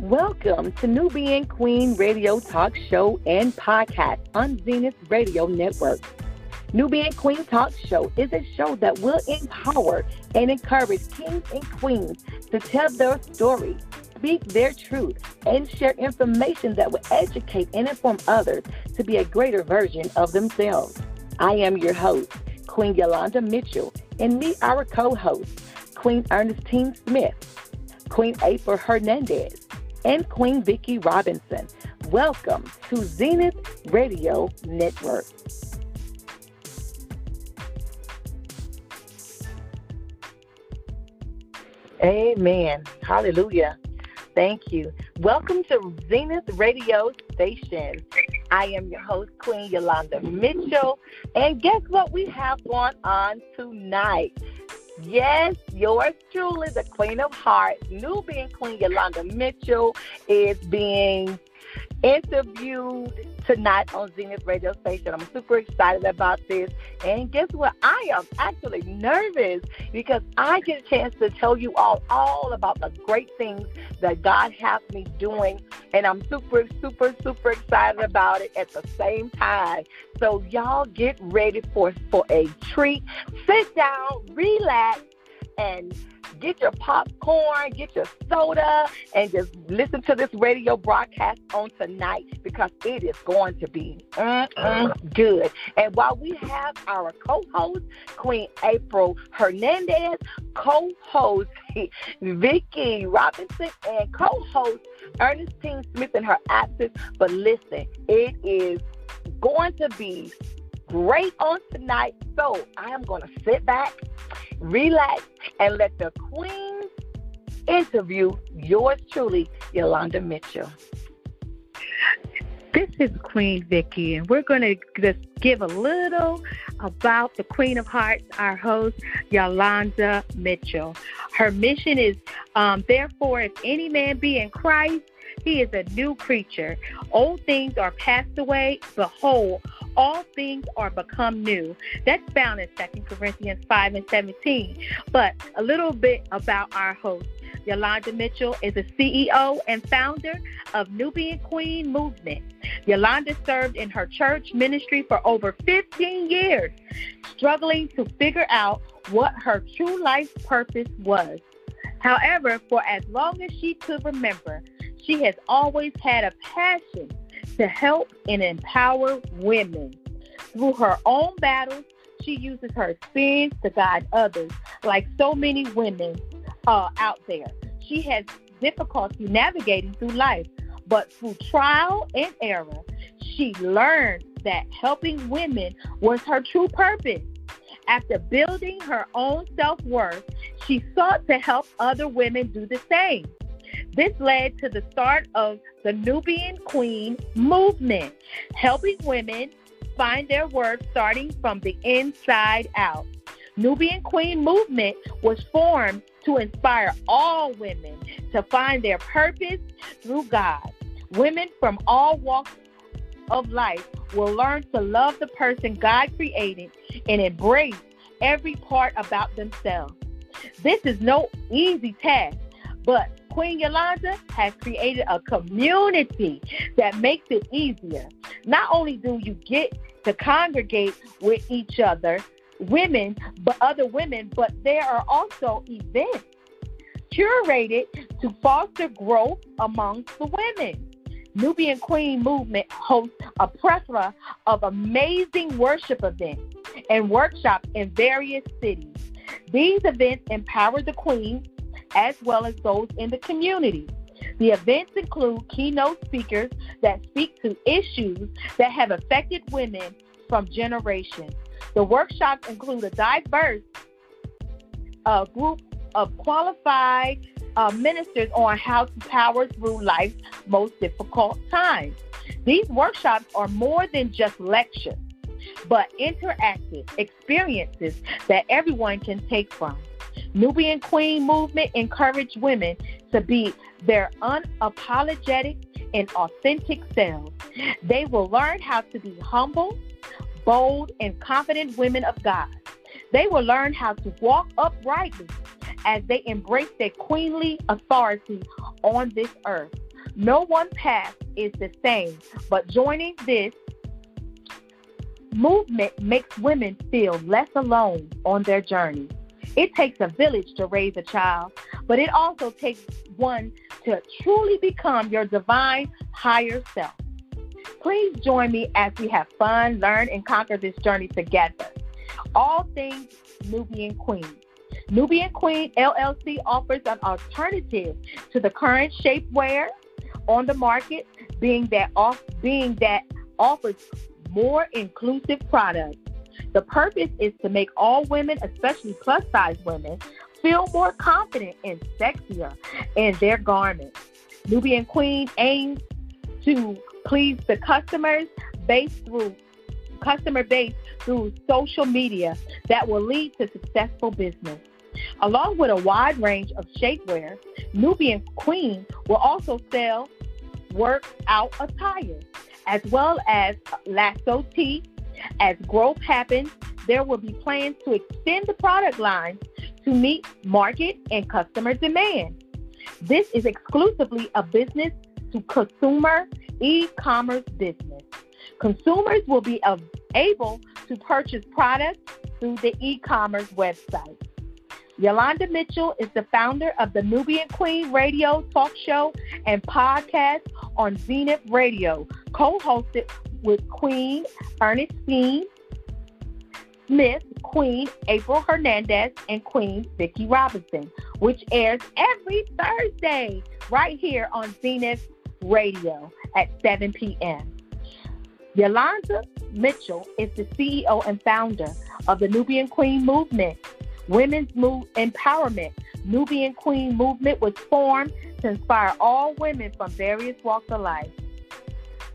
Welcome to Nubian Queen Radio Talk Show and Podcast on Zenith Radio Network. Nubian Queen Talk Show is a show that will empower and encourage kings and queens to tell their story, speak their truth, and share information that will educate and inform others to be a greater version of themselves. I am your host, Queen Yolanda Mitchell, and meet our co host, Queen Ernestine Smith, Queen April Hernandez, and Queen Vicki Robinson. Welcome to Zenith Radio Network. Amen. Hallelujah. Thank you. Welcome to Zenith Radio Station. I am your host, Queen Yolanda Mitchell. And guess what we have going on tonight? Yes, yours truly, the Queen of Hearts, Nubian Queen Yolanda Mitchell, is being interviewed tonight on Zenith Radio Station. I'm super excited about this. And guess what? I am actually nervous because I get a chance to tell you all all about the great things that God has me doing. And I'm super, super, super excited about it at the same time. So y'all get ready for, for a treat. Sit down, relax, and get your popcorn, get your soda, and just listen to this radio broadcast on tonight because it is going to be good. And while we have our co-host, Queen April Hernandez, co-host Vicki Robinson, and co-host Ernestine Smith in her absence, but listen, it is going to be great on tonight. So I am going to sit back, relax, and let the queen interview yours truly, Yolanda Mitchell. This is Queen Vicki, and we're going to just give a little about the Queen of Hearts, our host, Yolanda Mitchell. Her mission is, um, therefore, if any man be in Christ, he is a new creature. Old things are passed away. Behold, all things are become new. That's found in 2 Corinthians 5 and 17. But a little bit about our host. Yolanda Mitchell is a CEO and founder of Nubian Queen Movement. Yolanda served in her church ministry for over 15 years, struggling to figure out what her true life purpose was. However, for as long as she could remember, she has always had a passion to help and empower women. Through her own battles, she uses her experience to guide others, like so many women uh, out there. She has difficulty navigating through life, but through trial and error, she learned that helping women was her true purpose. After building her own self worth, she sought to help other women do the same. This led to the start of the Nubian Queen movement, helping women find their worth starting from the inside out. Nubian Queen movement was formed to inspire all women to find their purpose through God. Women from all walks of life will learn to love the person God created and embrace every part about themselves. This is no easy task, but Queen Yolanda has created a community that makes it easier. Not only do you get to congregate with each other, women, but other women, but there are also events curated to foster growth amongst the women. Nubian Queen Movement hosts a plethora of amazing worship events and workshops in various cities. These events empower the queens as well as those in the community. The events include keynote speakers that speak to issues that have affected women from generations. The workshops include a diverse uh, group of qualified uh, ministers on how to power through life's most difficult times. These workshops are more than just lectures, but interactive experiences that everyone can take from. Nubian Queen movement encouraged women to be their unapologetic and authentic selves. They will learn how to be humble, bold, and confident women of God. They will learn how to walk uprightly as they embrace their queenly authority on this earth. No one path is the same, but joining this movement makes women feel less alone on their journey. It takes a village to raise a child, but it also takes one to truly become your divine higher self. Please join me as we have fun, learn, and conquer this journey together. All things Nubian Queen. Nubian Queen LLC offers an alternative to the current shapewear on the market, being that off, being that offers more inclusive products. The purpose is to make all women, especially plus size women, feel more confident and sexier in their garments. Nubian Queen aims to please the customers based through customer base through social media that will lead to successful business. Along with a wide range of shapewear, Nubian Queen will also sell workout attire as well as lasso tee. As growth happens, there will be plans to extend the product line to meet market and customer demand. This is exclusively a business to consumer e commerce business. Consumers will be able to purchase products through the e commerce website. Yolanda Mitchell is the founder of the Nubian Queen radio talk show and podcast on Zenith Radio, co hosted with Queen Ernestine Smith, Queen April Hernandez, and Queen Vicki Robinson, which airs every Thursday right here on Zenith Radio at 7 p.m. Yolanda Mitchell is the CEO and founder of the Nubian Queen Movement, Women's Move Empowerment. Nubian Queen Movement was formed to inspire all women from various walks of life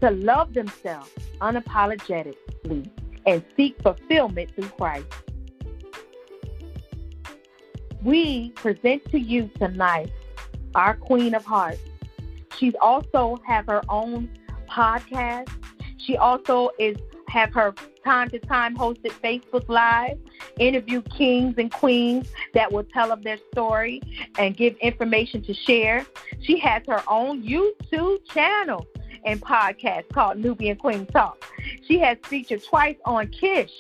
to love themselves unapologetically and seek fulfillment through Christ. We present to you tonight our Queen of Hearts. She's also have her own podcast. She also is have her time to time hosted Facebook Live, interview kings and queens that will tell of their story and give information to share. She has her own YouTube channel and podcast called Nubian Queen Talk. She has featured twice on Kish,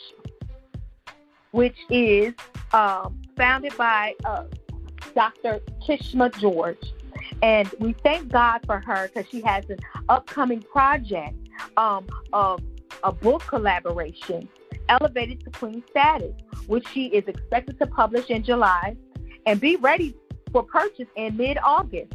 which is um, founded by uh, Dr. Kishma George. And we thank God for her because she has an upcoming project um, of a book collaboration, Elevated to Queen Status, which she is expected to publish in July and be ready for purchase in mid August.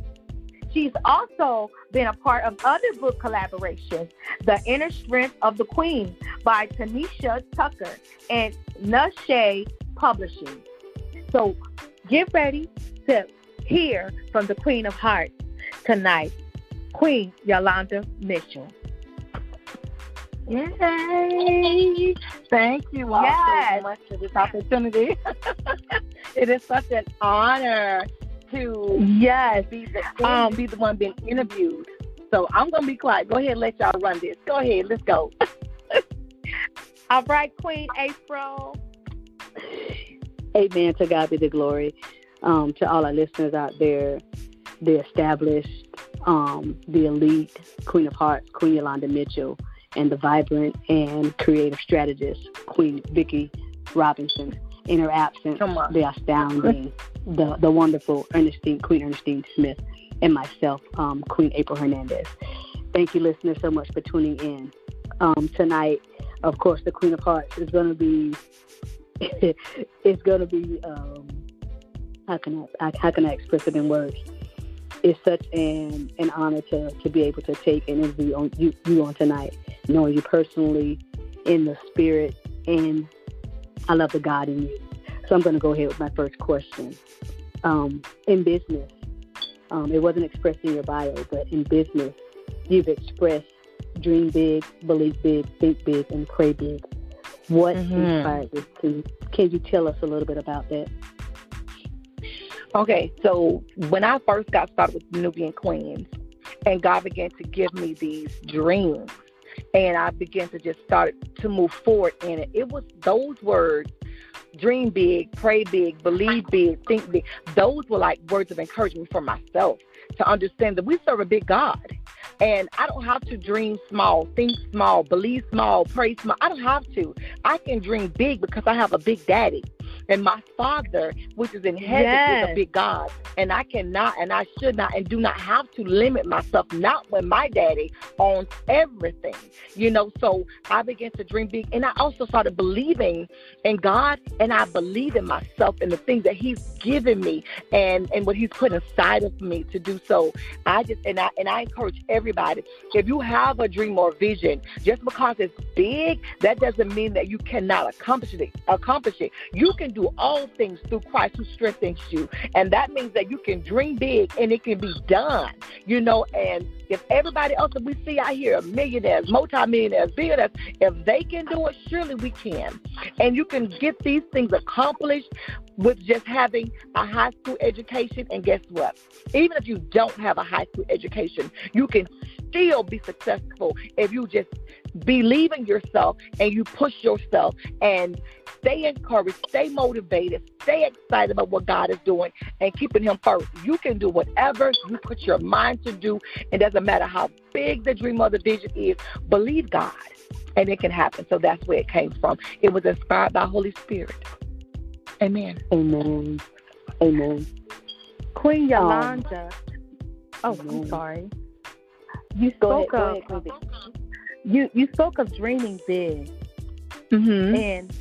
She's also been a part of other book collaborations, The Inner Strength of the Queen by Tanisha Tucker and Nashe Publishing. So get ready to hear from the Queen of Hearts tonight, Queen Yolanda Mitchell. Yay! Thank you all yes. so much for this opportunity. it is such an honor to yes be the um, be the one being interviewed. So I'm gonna be quiet. Go ahead, and let y'all run this. Go ahead, let's go. all right, Queen April. Amen. To God be the glory. Um, to all our listeners out there, the established, um, the elite Queen of Hearts, Queen Yolanda Mitchell and the vibrant and creative strategist, Queen Vicki Robinson. In her absence, the astounding, the, the wonderful Ernestine, Queen Ernestine Smith, and myself, um, Queen April Hernandez. Thank you, listeners, so much for tuning in. Um, tonight, of course, the Queen of Hearts is going to be, it's going to be, um, how can I, how can I express it in words? It's such an an honor to, to be able to take an interview on you, you on tonight knowing you personally in the spirit, and I love the God in you. So I'm going to go ahead with my first question. Um, in business, um, it wasn't expressed in your bio, but in business, you've expressed dream big, believe big, think big, and pray big. What mm-hmm. inspired this to? Can you tell us a little bit about that? Okay, so when I first got started with Nubian Queens, and God began to give me these dreams, and I began to just start to move forward in it. It was those words dream big, pray big, believe big, think big. Those were like words of encouragement for myself to understand that we serve a big God. And I don't have to dream small, think small, believe small, pray small. I don't have to. I can dream big because I have a big daddy. And my Father, which is in heaven, yes. is a big God. And I cannot and I should not and do not have to limit myself, not when my daddy owns everything. You know, so I began to dream big. And I also started believing in God and I believe in myself and the things that He's given me and, and what He's put inside of me to do so. I just and I and I encourage everybody, if you have a dream or vision, just because it's big, that doesn't mean that you cannot accomplish it accomplish it. You can do all things through Christ who strengthens you. And that means that you can dream big and it can be done. You know, and if everybody else that we see out here, millionaires, multimillionaires, billionaires, if they can do it, surely we can. And you can get these things accomplished with just having a high school education. And guess what? Even if you don't have a high school education, you can still be successful if you just believe in yourself and you push yourself and stay encouraged, stay motivated, stay excited about what God is doing and keeping Him first. You can do whatever you put your mind to do. It doesn't matter how big the dream or the vision is. Believe God and it can happen. So that's where it came from. It was inspired by Holy Spirit. Amen. Amen. Amen. Queen Yolanda. Oh, I'm sorry. You spoke ahead, of ahead, you you spoke of dreaming big, mm-hmm. and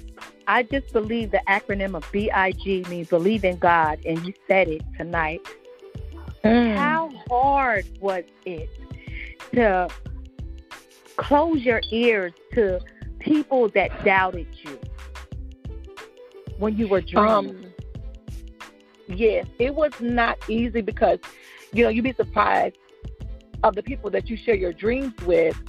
I just believe the acronym of BIG means believe in God, and you said it tonight. Mm. How hard was it to close your ears to people that doubted you? when you were dreaming? Um, yes, it was not easy because, you know, you'd be surprised of the people that you share your dreams with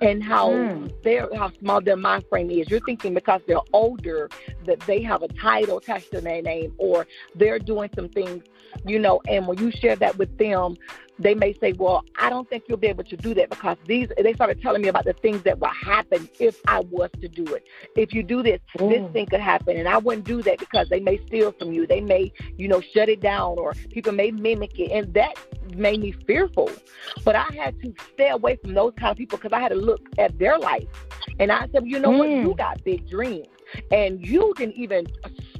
and how mm. their how small their mind frame is. You're thinking because they're older that they have a title attached to their name or they're doing some things, you know, and when you share that with them, they may say, Well, I don't think you'll be able to do that because these they started telling me about the things that would happen if I was to do it. If you do this, mm. this thing could happen. And I wouldn't do that because they may steal from you. They may, you know, shut it down or people may mimic it. And that made me fearful. But I had to stay away from those kind of people because I had to look at their life. And I said, well, you know mm. what? You got big dreams. And you didn't even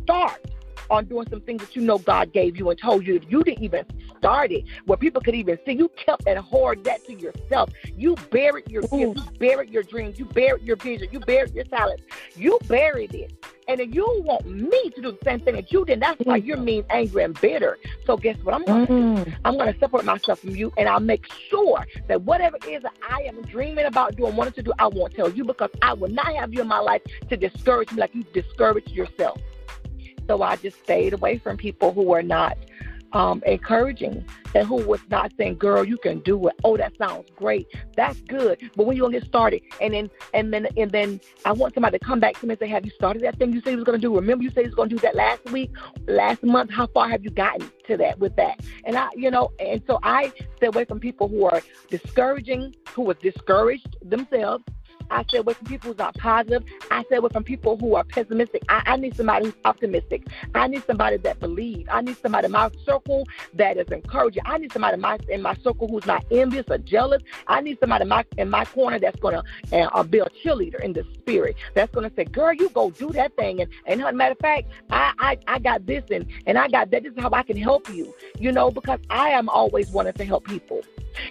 start on doing some things that you know God gave you and told you if you didn't even start it, where people could even see. You kept and hoard that to yourself. You buried your gifts, you buried your dreams, you buried your vision, you buried your talents. You buried it. And then you want me to do the same thing that you did. That's why you're mean, angry, and bitter. So guess what I'm going to mm. do? I'm going to separate myself from you, and I'll make sure that whatever it is that I am dreaming about doing, wanting to do, I won't tell you because I will not have you in my life to discourage me like you discouraged yourself. So I just stayed away from people who were not um, encouraging and who was not saying, "Girl, you can do it." Oh, that sounds great. That's good. But when you gonna get started, and then and then and then I want somebody to come back to me and say, "Have you started that thing you said you was gonna do? Remember you said you was gonna do that last week, last month? How far have you gotten to that with that?" And I, you know, and so I stay away from people who are discouraging, who was discouraged themselves, I stay away from people who's not positive. I stay away from people who are pessimistic. I, I need somebody who's optimistic. I need somebody that believes. I need somebody in my circle that is encouraging. I need somebody in my in my circle who's not envious or jealous. I need somebody in my in my corner that's gonna uh, be a cheerleader in the spirit. That's gonna say, "Girl, you go do that thing." And and matter of fact, I I, I got this and and I got that. This is how I can help you. You know, because I am always wanting to help people.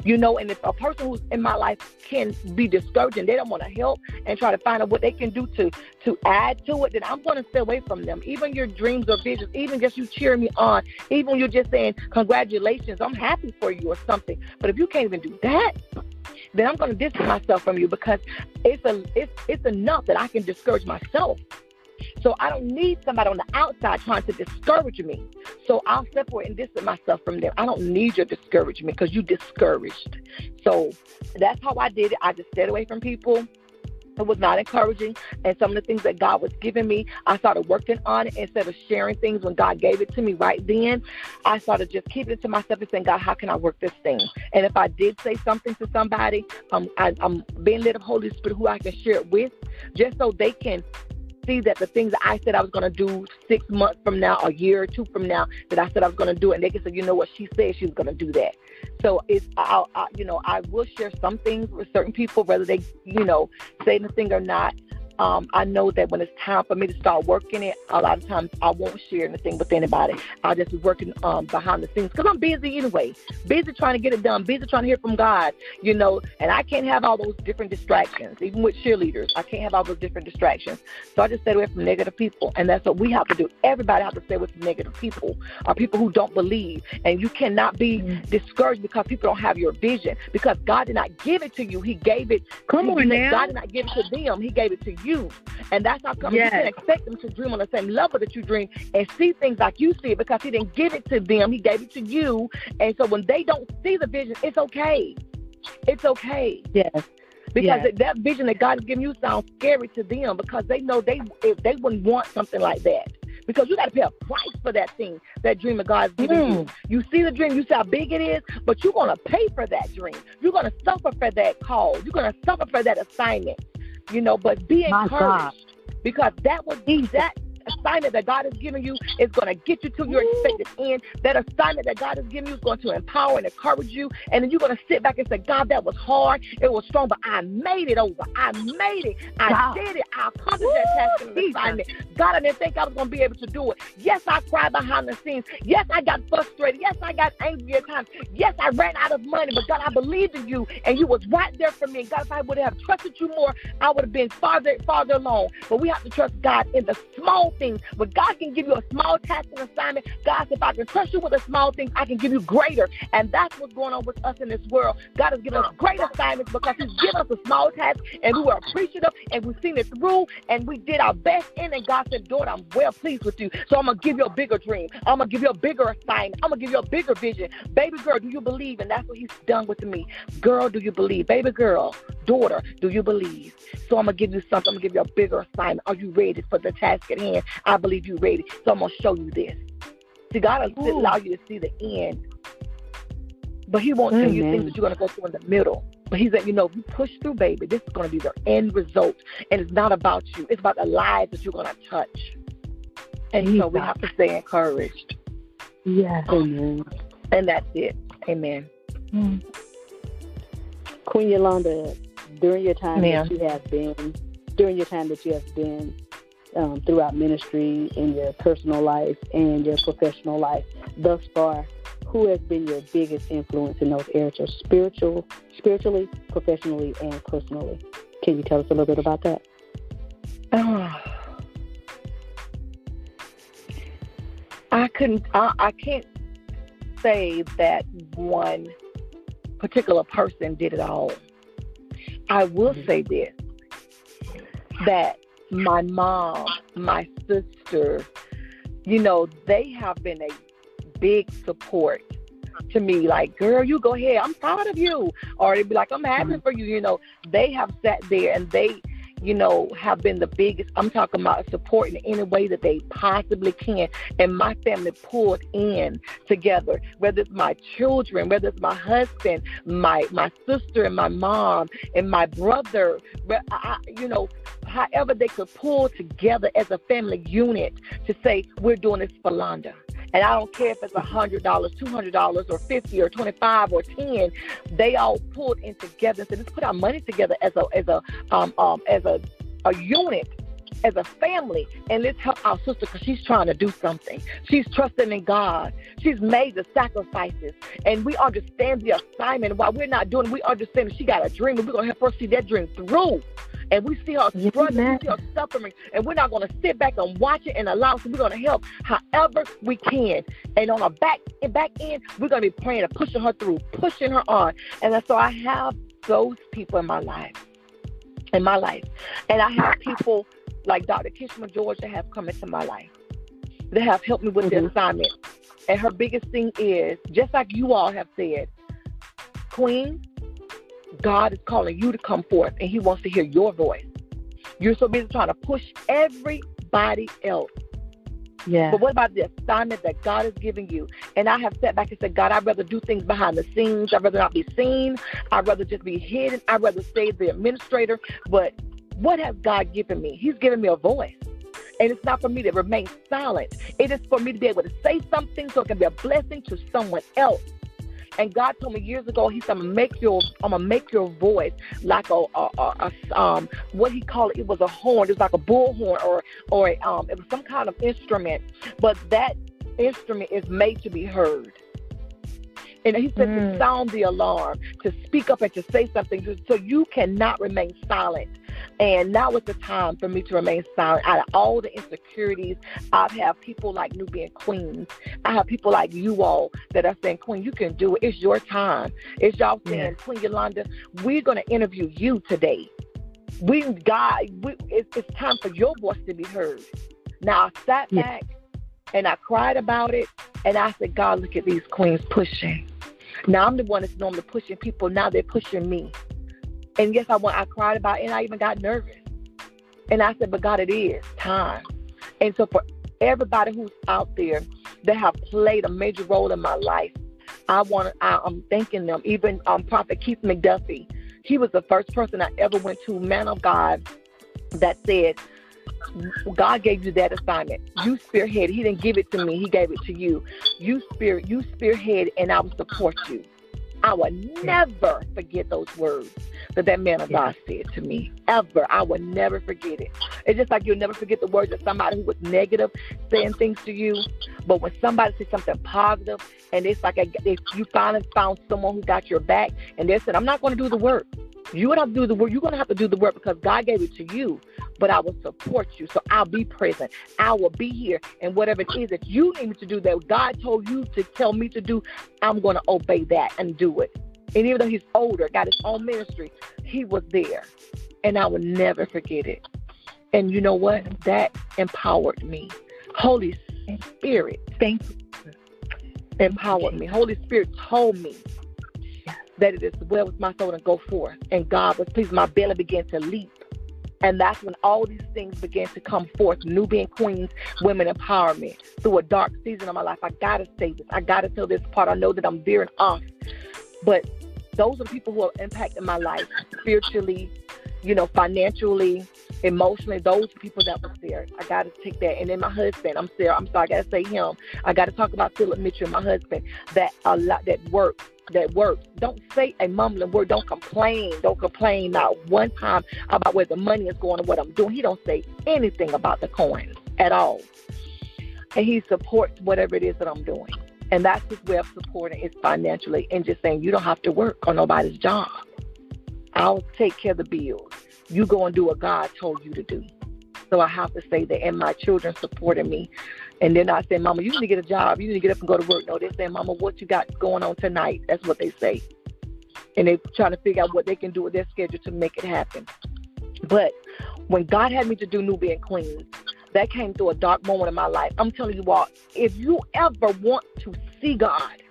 You know, and if a person who's in my life can be discouraged they don't want to help and try to find out what they can do to to add to it, then I'm going to stay away from them. Even your dreams or visions, even just you cheering me on, even you're just saying congratulations, I'm happy for you or something. But if you can't even do that, then I'm going to distance myself from you because it's a it's it's enough that I can discourage myself so I don't need somebody on the outside trying to discourage me. So I'll separate and distance myself from them. I don't need your discouragement because you discouraged. So that's how I did it. I just stayed away from people. It was not encouraging. And some of the things that God was giving me, I started working on it instead of sharing things when God gave it to me right then. I started just keeping it to myself and saying, God, how can I work this thing? And if I did say something to somebody, um, I, I'm being led of Holy Spirit who I can share it with, just so they can see that the things that I said I was going to do six months from now, a year or two from now, that I said I was going to do it, and they can say, you know what, she said she was going to do that. So it's, I'll, I, you know, I will share some things with certain people, whether they, you know, say anything or not um, I know that when it's time for me to start working it, a lot of times I won't share anything with anybody. I'll just be working um, behind the scenes because I'm busy anyway. Busy trying to get it done. Busy trying to hear from God, you know. And I can't have all those different distractions. Even with cheerleaders, I can't have all those different distractions. So I just stay away from negative people, and that's what we have to do. Everybody has to stay away from negative people, or people who don't believe. And you cannot be mm-hmm. discouraged because people don't have your vision. Because God did not give it to you; He gave it. Come on now. God did not give it to them; He gave it to you you. And that's how come yes. you can't expect them to dream on the same level that you dream and see things like you see it because he didn't give it to them. He gave it to you. And so when they don't see the vision, it's okay. It's okay. Yes. Because yes. that vision that God has given you sounds scary to them because they know they if they wouldn't want something like that because you got to pay a price for that thing, that dream that God's giving mm. you. You see the dream, you see how big it is, but you're going to pay for that dream. You're going to suffer for that call. You're going to suffer for that assignment you know, but be encouraged because that would be that assignment that God has given you is going to get you to your expected end. That assignment that God has given you is going to empower and encourage you. And then you're going to sit back and say, God, that was hard. It was strong, but I made it over. I made it. I God. did it. I accomplished that task and assignment. God, I didn't think I was going to be able to do it. Yes, I cried behind the scenes. Yes, I got frustrated. Yes, I got angry at times. Yes, I ran out of money, but God, I believed in you and you was right there for me. And God, if I would have trusted you more, I would have been farther, farther along. But we have to trust God in the small things. But God can give you a small task and assignment. God, if I can trust you with a small thing, I can give you greater. And that's what's going on with us in this world. God has given us great assignments because He's given us a small task and we were appreciative and we've seen it through and we did our best in and God said, Daughter, I'm well pleased with you. So I'm gonna give you a bigger dream. I'm gonna give you a bigger assignment. I'm gonna give you a bigger vision. Baby girl, do you believe? And that's what he's done with me. Girl, do you believe? Baby girl, daughter, do you believe? So I'm gonna give you something. I'm gonna give you a bigger assignment. Are you ready for the task at hand? I believe you're ready. So I'm gonna show you this. See, God will allow you to see the end. But he won't tell you things that you're gonna go through in the middle. But he said, you know, if you push through, baby, this is gonna be the end result. And it's not about you. It's about the lives that you're gonna touch. And you know, we have to stay encouraged. Yes. Amen. And that's it. Amen. Mm. Queen Yolanda, during your time Ma'am. that you have been, during your time that you have been um, throughout ministry, in your personal life, and your professional life thus far, who has been your biggest influence in those areas, spiritual, spiritually, professionally, and personally? Can you tell us a little bit about that? Oh. I couldn't. I, I can't say that one particular person did it all. I will mm-hmm. say this that my mom, my sister, you know, they have been a big support to me. Like, girl, you go ahead. I'm proud of you. Or they'd be like, I'm happy mm-hmm. for you. You know, they have sat there and they you know, have been the biggest. I'm talking about supporting in any way that they possibly can. And my family pulled in together, whether it's my children, whether it's my husband, my my sister, and my mom, and my brother. but I, you know, however they could pull together as a family unit to say we're doing this for Londa. And I don't care if it's a hundred dollars, two hundred dollars, or fifty, or twenty-five, or ten. They all pulled in together and "Let's put our money together as a as a um, um as a a unit." As a family, and let's help our sister because she's trying to do something. She's trusting in God. She's made the sacrifices, and we understand the assignment. While we're not doing, we understand she got a dream, and we're gonna help her see that dream through and we see her struggling, we see her suffering, and we're not going to sit back and watch it and allow. So we're going to help however we can. And on a back and back end, we're going to be praying and pushing her through, pushing her on. And so I have those people in my life, in my life, and I have people like Dr. Kishma George that have come into my life. They have helped me with mm-hmm. the assignment. And her biggest thing is, just like you all have said, Queen, God is calling you to come forth and He wants to hear your voice. You're so busy trying to push everybody else. Yeah. But what about the assignment that God has given you? And I have sat back and said, God, I'd rather do things behind the scenes. I'd rather not be seen. I'd rather just be hidden. I'd rather stay the administrator. But what has God given me? He's given me a voice. And it's not for me to remain silent. It is for me to be able to say something so it can be a blessing to someone else. And God told me years ago, He said, "I'm gonna make your, I'm gonna make your voice like a, a, a, a um, what He called it. It was a horn. It was like a bullhorn, or, or a, um, it was some kind of instrument. But that instrument is made to be heard. And he said mm. to sound the alarm, to speak up and to say something, so you cannot remain silent. And now is the time for me to remain silent. Out of all the insecurities, I have people like Nubian Queens. I have people like you all that are saying, Queen, you can do it. It's your time. It's y'all saying, yeah. Queen Yolanda, we're going to interview you today. We, God, we, it's, it's time for your voice to be heard. Now I sat yeah. back and I cried about it, and I said, God, look at these queens pushing. Now I'm the one that's normally pushing people. Now they're pushing me. And yes, I went, I cried about it and I even got nervous. And I said, but God, it is time. And so for everybody who's out there that have played a major role in my life, I want to, I'm thanking them. Even um, Prophet Keith McDuffie, he was the first person I ever went to, man of God, that said, God gave you that assignment. You spearhead. He didn't give it to me. He gave it to you. You spear. You spearhead, and I will support you. I will never forget those words that that man of God said to me. Ever. I will never forget it. It's just like you'll never forget the words of somebody who was negative saying things to you. But when somebody says something positive, and it's like a, if you finally found someone who got your back, and they said, I'm not going to do the work. You're gonna have to do the work. You're gonna have to do the work because God gave it to you. But I will support you, so I'll be present. I will be here, and whatever it is that you need me to do, that God told you to tell me to do, I'm gonna obey that and do it. And even though he's older, got his own ministry, he was there, and I will never forget it. And you know what? That empowered me. Holy Spirit, thank you. Empowered me. Holy Spirit told me that it is well with my soul and go forth. And God was pleased. My belly began to leap. And that's when all these things began to come forth. Nubian Queens, women empowerment through a dark season of my life. I gotta say this. I gotta tell this part. I know that I'm veering off, but those are the people who have impacted my life spiritually, you know, financially, emotionally. Those people that were there. I gotta take that. And then my husband. I'm Sarah. I'm sorry. I gotta say him. I gotta talk about Philip Mitchell, my husband. That a lot that worked that works. Don't say a mumbling word. Don't complain. Don't complain not one time about where the money is going or what I'm doing. He don't say anything about the coins at all. And he supports whatever it is that I'm doing. And that's his way of supporting is financially and just saying you don't have to work on nobody's job. I'll take care of the bills. You go and do what God told you to do. So I have to say that, and my children supporting me and they're not saying, Mama, you need to get a job. You need to get up and go to work. No, they're saying, Mama, what you got going on tonight? That's what they say. And they're trying to figure out what they can do with their schedule to make it happen. But when God had me to do Nubian Queens, that came through a dark moment in my life. I'm telling you all, if you ever want to see God,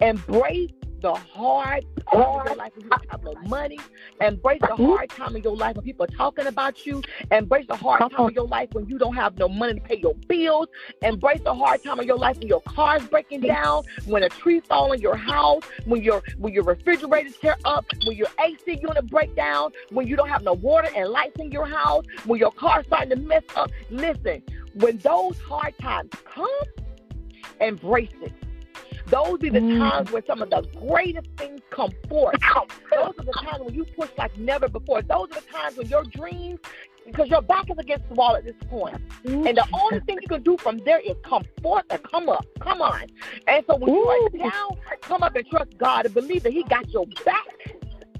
embrace the hard time of your life when you have no money. Embrace the hard time of your life when people are talking about you. Embrace the hard time of your life when you don't have no money to pay your bills. Embrace the hard time of your life when your car's breaking down, when a tree falls in your house, when your when your refrigerator tear up, when your AC unit break down, when you don't have no water and lights in your house, when your car's starting to mess up. Listen, when those hard times come, embrace it those are the mm. times when some of the greatest things come forth. Those are the times when you push like never before. Those are the times when your dreams, because your back is against the wall at this point. And the only thing you can do from there is come forth and come up. Come on. And so when you are down, come up and trust God and believe that He got your back.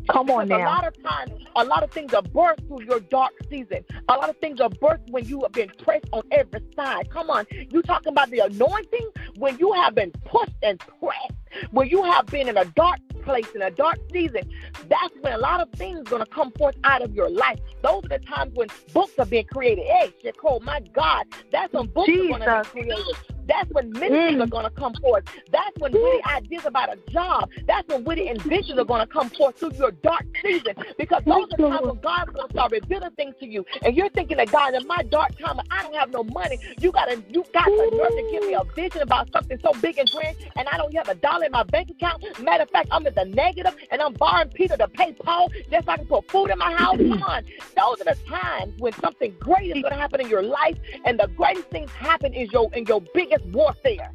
Come on now. A lot of times, a lot of things are birthed through your dark season. A lot of things are birthed when you have been pressed on every side. Come on. You talking about the anointing when you have been pushed and pressed, when you have been in a dark place, in a dark season. That's when a lot of things are going to come forth out of your life. Those are the times when books are being created. Hey, Shekol, my God, that's when books Jesus. are going to be created That's when ministries mm. are going to come forth. That's when witty ideas about a job. That's when witty inventions are going to come forth through your dark season. Because those are times when God's going to start revealing things to you, and you're thinking that God, in my dark time, I don't have no money. You got to, you got the nerve to give me a vision about something so big and grand, and I don't have a dollar in my bank account. Matter of fact, I'm in the negative, and I'm borrowing Peter to pay Paul just so I can put food in my house. Come on, those are the times when something great is going to happen in your life, and the greatest things happen is your in your biggest warfare.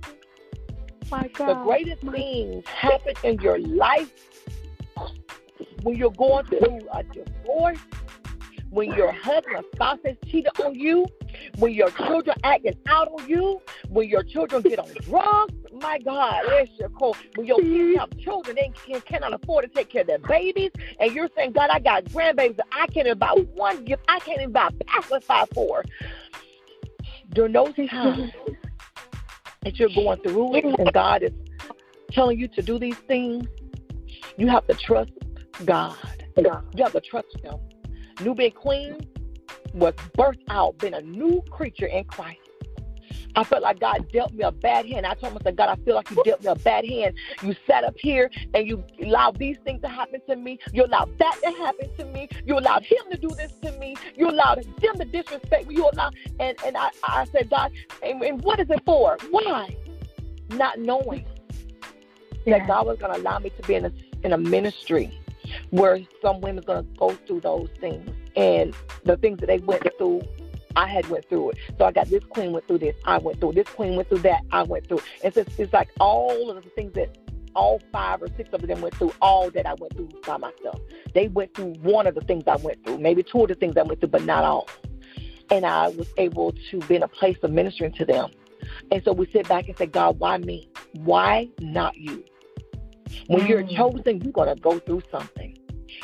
My God. The greatest things happen in your life when you're going through a divorce, when your husband or spouse has cheated on you, when your children acting out on you, when your children get on drugs, my God, it's your call. When your kids mm-hmm. have children, they can, cannot afford to take care of their babies, and you're saying, God, I got grandbabies that I can't even buy one gift, I can't even buy a pacifier for. During those times that you're going through it, and God is telling you to do these things, you have to trust God. You have to trust Him. Nubian Queen was birthed out, been a new creature in Christ. I felt like God dealt me a bad hand. I told myself, God, I feel like you dealt me a bad hand. You sat up here and you allowed these things to happen to me. You allowed that to happen to me. You allowed him to do this to me. You allowed them to disrespect me. You allowed, and, and I, I said, God, and, and what is it for? Why? Not knowing yeah. that God was going to allow me to be in a, in a ministry where some women's going to go through those things and the things that they went through I had went through it. So I got this queen went through this, I went through this queen went through that, I went through. It's just, it's like all of the things that all five or six of them went through, all that I went through by myself. They went through one of the things I went through, maybe two of the things I went through, but not all. And I was able to be in a place of ministering to them. And so we sit back and say, God, why me? Why not you? When mm. you're chosen, you're going to go through something.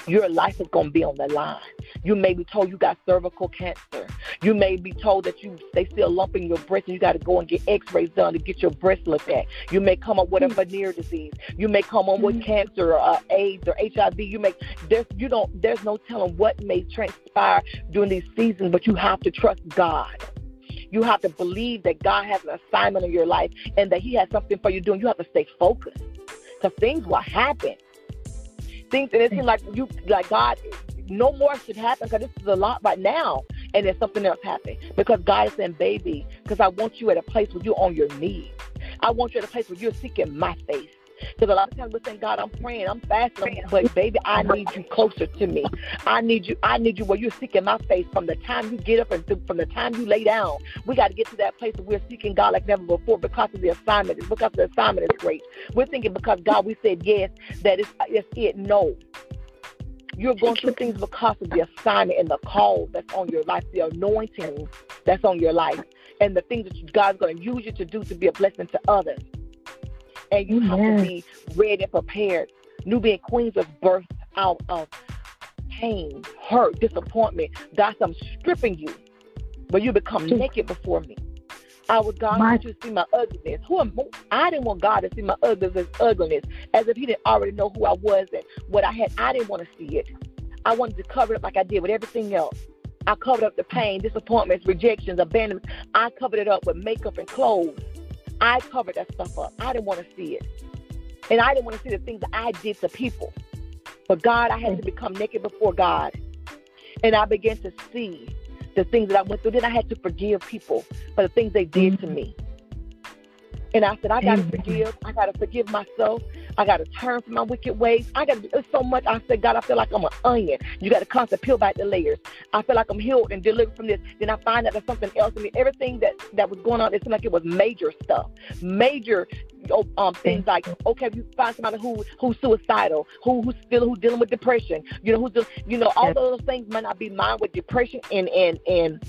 Your life is going to be on the line. You may be told you got cervical cancer. You may be told that you they see a lump in your breast and you got to go and get X-rays done to get your breast looked at. You may come up with a hmm. venereal disease. You may come up with hmm. cancer or uh, AIDS or HIV. You may there's you don't there's no telling what may transpire during these seasons, but you have to trust God. You have to believe that God has an assignment in your life and that He has something for you doing. You have to stay focused because things will happen. Things and it seems like you like God no more should happen because this is a lot right now and then something else happened. Because God is saying, baby, because I want you at a place where you're on your knees. I want you at a place where you're seeking my face. Because a lot of times we're saying, God, I'm praying, I'm fasting, but baby, I need you closer to me. I need you. I need you where you're seeking my face from the time you get up and from the time you lay down. We got to get to that place where we're seeking God like never before because of the assignment. Because the assignment is great. We're thinking because God, we said yes, that it's, it's it. No, you're going through things because of the assignment and the call that's on your life, the anointing that's on your life, and the things that God's going to use you to do to be a blessing to others. And you have to be ready and prepared. Nubian Queens was birthed out of pain, hurt, disappointment. God, I'm stripping you, but you become naked before me. I would God my, want you to see my ugliness. Who am I didn't want God to see my ugliness, ugliness, as if He didn't already know who I was and what I had. I didn't want to see it. I wanted to cover it up like I did with everything else. I covered up the pain, disappointments, rejections, abandonment. I covered it up with makeup and clothes. I covered that stuff up. I didn't want to see it. And I didn't want to see the things that I did to people. But God, I had to become naked before God. And I began to see the things that I went through. Then I had to forgive people for the things they did to mm-hmm. me. And I said, I got to forgive. I got to forgive myself. I got to turn from my wicked ways. I got to do so much. I said, God, I feel like I'm an onion. You got to constantly peel back the layers. I feel like I'm healed and delivered from this. Then I find out there's something else in me. Everything that, that was going on, it seemed like it was major stuff, major oh, um, things like, okay, you find somebody who who's suicidal, who who's still who's dealing with depression. You know, who's just, you know, all those things might not be mine with depression and and and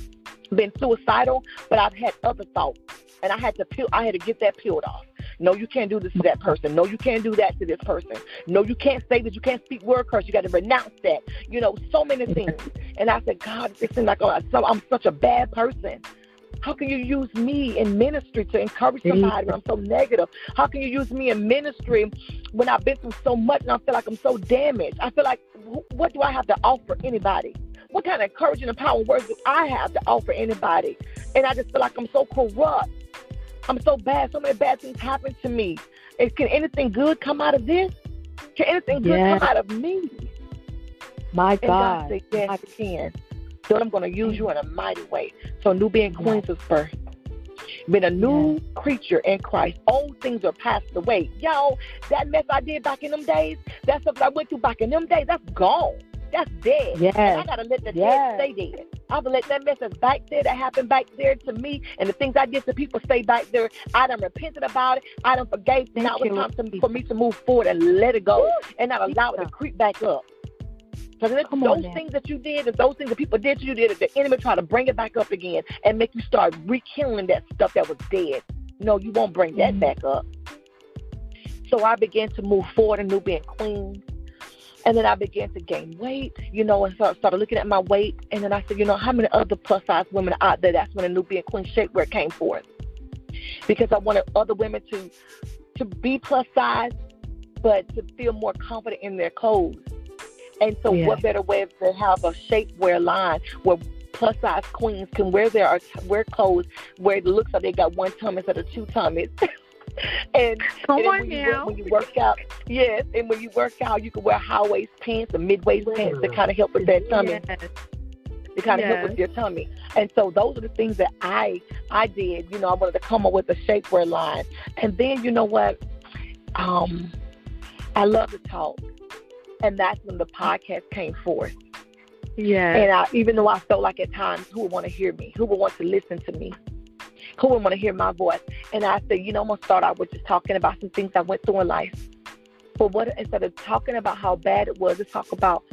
been suicidal, but I've had other thoughts, and I had to peel. I had to get that peeled off. No, you can't do this to that person. No, you can't do that to this person. No, you can't say that. You can't speak word curse. You got to renounce that. You know, so many things. And I said, God, it seems like oh, I'm such a bad person. How can you use me in ministry to encourage somebody when I'm so negative? How can you use me in ministry when I've been through so much and I feel like I'm so damaged? I feel like, what do I have to offer anybody? What kind of encouraging and power words do I have to offer anybody? And I just feel like I'm so corrupt. I'm so bad. So many bad things happen to me. Is, can anything good come out of this? Can anything good Yes. come out of me? My And God God. said, Yes, it can. So I'm going to use you in a mighty way. So Nubian Queens was birthed. Been a new creature in Christ. Old things are passed away. Yo, that mess I did back in them days, that stuff I went through back in them days, that's gone. That's dead. Yes. And I gotta let the Yes. dead stay dead. I have to let that mess that's back there that happened back there to me and the things I did to people stay back there. I done repented about it. I done forgave. Thank now it's time to, for me to move forward and let it go and not allow it to creep back up. Because on those now. things that you did, and those things that people did to you, did the enemy try to bring it back up again and make you start rekindling that stuff that was dead. No, you won't bring that Mhm. back up. So I began to move forward and New Being Queen. And then I began to gain weight, you know, and so I started looking at my weight. And then I said, you know, how many other plus size women are out there? That's when the New Being Queen shapewear came forth. Because I wanted other women to to be plus size, but to feel more confident in their clothes. And so, Yeah. what better way to have a shapewear line where plus size queens can wear their wear clothes where it looks like they got one tummy instead of two tummies. and Come and on when you, now. work, when you work out, yes, and when you work out, you can wear high waist pants and mid waist pants to kind of help with that tummy Yes. to kind of help with your tummy. And so those are the things that I I did. You know, I wanted to come up with a shapewear line. And then you know what? Um, I love to talk, and that's when the podcast came forth. Yes. And I, even though I felt like at times who would want to hear me, who would want to listen to me, who would want to hear my voice, and I said, you know, I'm gonna start out with just talking about some things I went through in life. But what instead of talking about how bad it was, let's talk about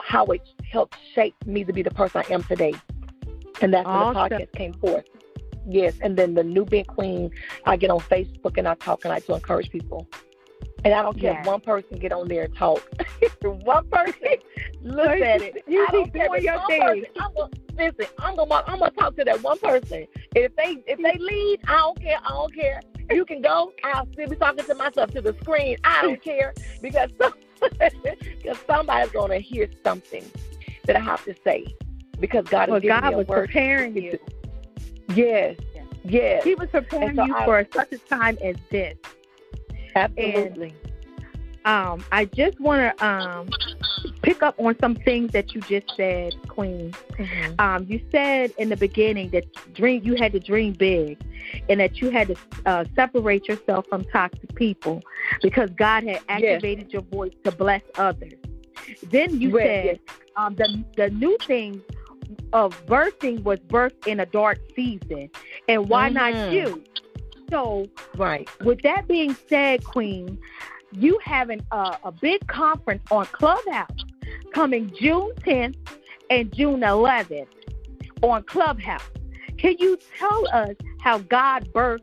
how it helped shape me to be the person I am today. And that's when the podcast came forth. Yes, and then the New Being Queen, I get on Facebook and I talk and I to encourage people. And I don't care Yes. if one person get on there and talk. one person look at it. You I don't care if your one thing. person- I'm gonna, listen, I'm gonna I'm gonna talk to that one person. If they if they leave, I don't care. I don't care. You can go. I'll still be talking to myself to the screen. I don't care because some, because somebody's gonna hear something that I have to say because God well, is giving God me a was word. preparing you. to. Yes, yes, He was preparing so you I- for such a time as this. Absolutely. Um, I just want to um, pick up on some things that you just said, Queen. Mhm. Um, you said in the beginning that dream you had to dream big, and that you had to uh, separate yourself from toxic people because God had activated your voice to bless others. Then you Right, said um, the the new thing of birthing was birthed in a dark season, and why not Mhm. you? So Right. with that being said, Queen, you having a, a big conference on Clubhouse coming June 10th and June 11th on Clubhouse. Can you tell us how God birthed